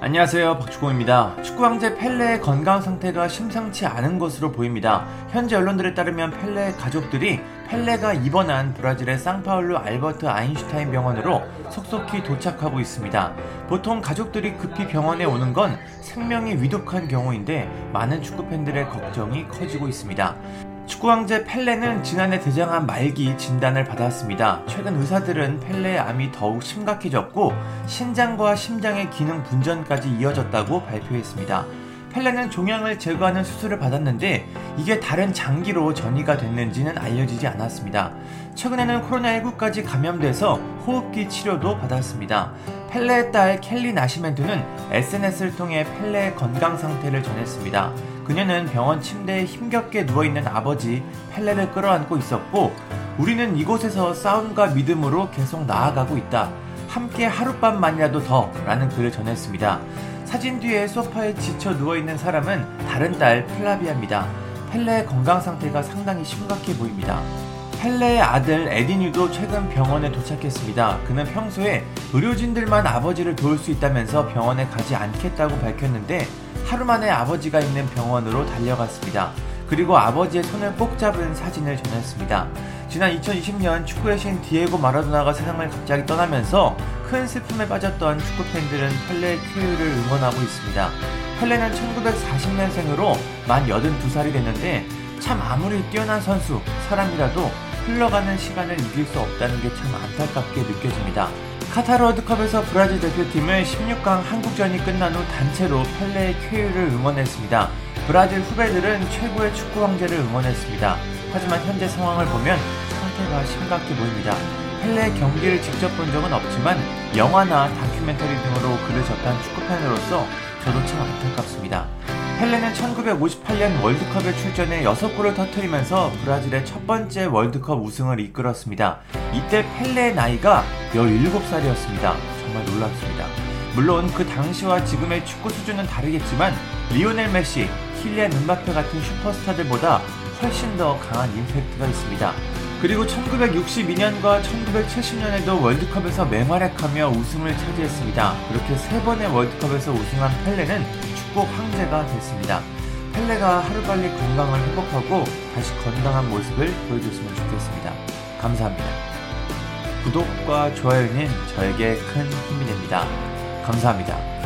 안녕하세요 박주공입니다. 축구 황제 펠레의 건강 상태가 심상치 않은 것으로 보입니다. 현재 언론들에 따르면 펠레 가족들이 펠레가 입원한 브라질의 상파울루 알버트 아인슈타인 병원으로 속속히 도착하고 있습니다. 보통 가족들이 급히 병원에 오는 건 생명이 위독한 경우인데 많은 축구 팬들의 걱정이 커지고 있습니다. 축구 황제 펠레는 지난해 대장암 말기 진단을 받았습니다. 최근 의사들은 펠레의 암이 더욱 심각해졌고 신장과 심장의 기능 분전까지 이어졌다고 발표했습니다. 펠레는 종양을 제거하는 수술을 받았는데 이게 다른 장기로 전이가 됐는지는 알려지지 않았습니다. 최근에는 코로나19까지 감염돼서 호흡기 치료도 받았습니다. 펠레의 딸 켈리 나시멘트는 SNS를 통해 펠레의 건강 상태를 전했습니다. 그녀는 병원 침대에 힘겹게 누워있는 아버지 펠레를 끌어안고 있었고 우리는 이곳에서 싸움과 믿음으로 계속 나아가고 있다. 함께 하룻밤만이라도 더 라는 글을 전했습니다. 사진 뒤에 소파에 지쳐 누워있는 사람은 다른 딸 플라비아입니다. 펠레의 건강 상태가 상당히 심각해 보입니다. 펠레의 아들 에디뉴도 최근 병원에 도착했습니다. 그는 평소에 의료진들만 아버지를 도울 수 있다면서 병원에 가지 않겠다고 밝혔는데 하루 만에 아버지가 있는 병원으로 달려갔습니다. 그리고 아버지의 손을 꼭 잡은 사진을 전했습니다. 지난 2020년 축구의 신 디에고 마라도나가 세상을 갑자기 떠나면서 큰 슬픔에 빠졌던 축구 팬들은 펠레의 쾌유를 응원하고 있습니다. 펠레는 1940년생으로 만 82살이 됐는데 참 아무리 뛰어난 선수, 사람이라도 흘러가는 시간을 이길 수 없다는 게 참 안타깝게 느껴집니다. 카타르 월드컵에서 브라질 대표팀은 16강 한국전이 끝난 후 단체로 펠레의 쾌유를 응원했습니다. 브라질 후배들은 최고의 축구 황제를 응원했습니다. 하지만 현재 상황을 보면 상태가 심각해 보입니다. 펠레의 경기를 직접 본 적은 없지만 영화나 다큐멘터리 등으로 그를 접한 축구팬으로서 저도 참 안타깝습니다. 펠레는 1958년 월드컵에 출전해 6골을 터뜨리면서 브라질의 첫 번째 월드컵 우승을 이끌었습니다. 이때 펠레의 나이가 17살이었습니다. 정말 놀랍습니다. 물론 그 당시와 지금의 축구 수준은 다르겠지만 리오넬 메시, 킬리안 은바페 같은 슈퍼스타들보다 훨씬 더 강한 임팩트가 있습니다. 그리고 1962년과 1970년에도 월드컵에서 맹활약하며 우승을 차지했습니다. 그렇게 세 번의 월드컵에서 우승한 펠레는 축구 황제가 됐습니다. 펠레가 하루빨리 건강을 회복하고 다시 건강한 모습을 보여줬으면 좋겠습니다. 감사합니다. 구독과 좋아요는 저에게 큰 힘이 됩니다. 감사합니다.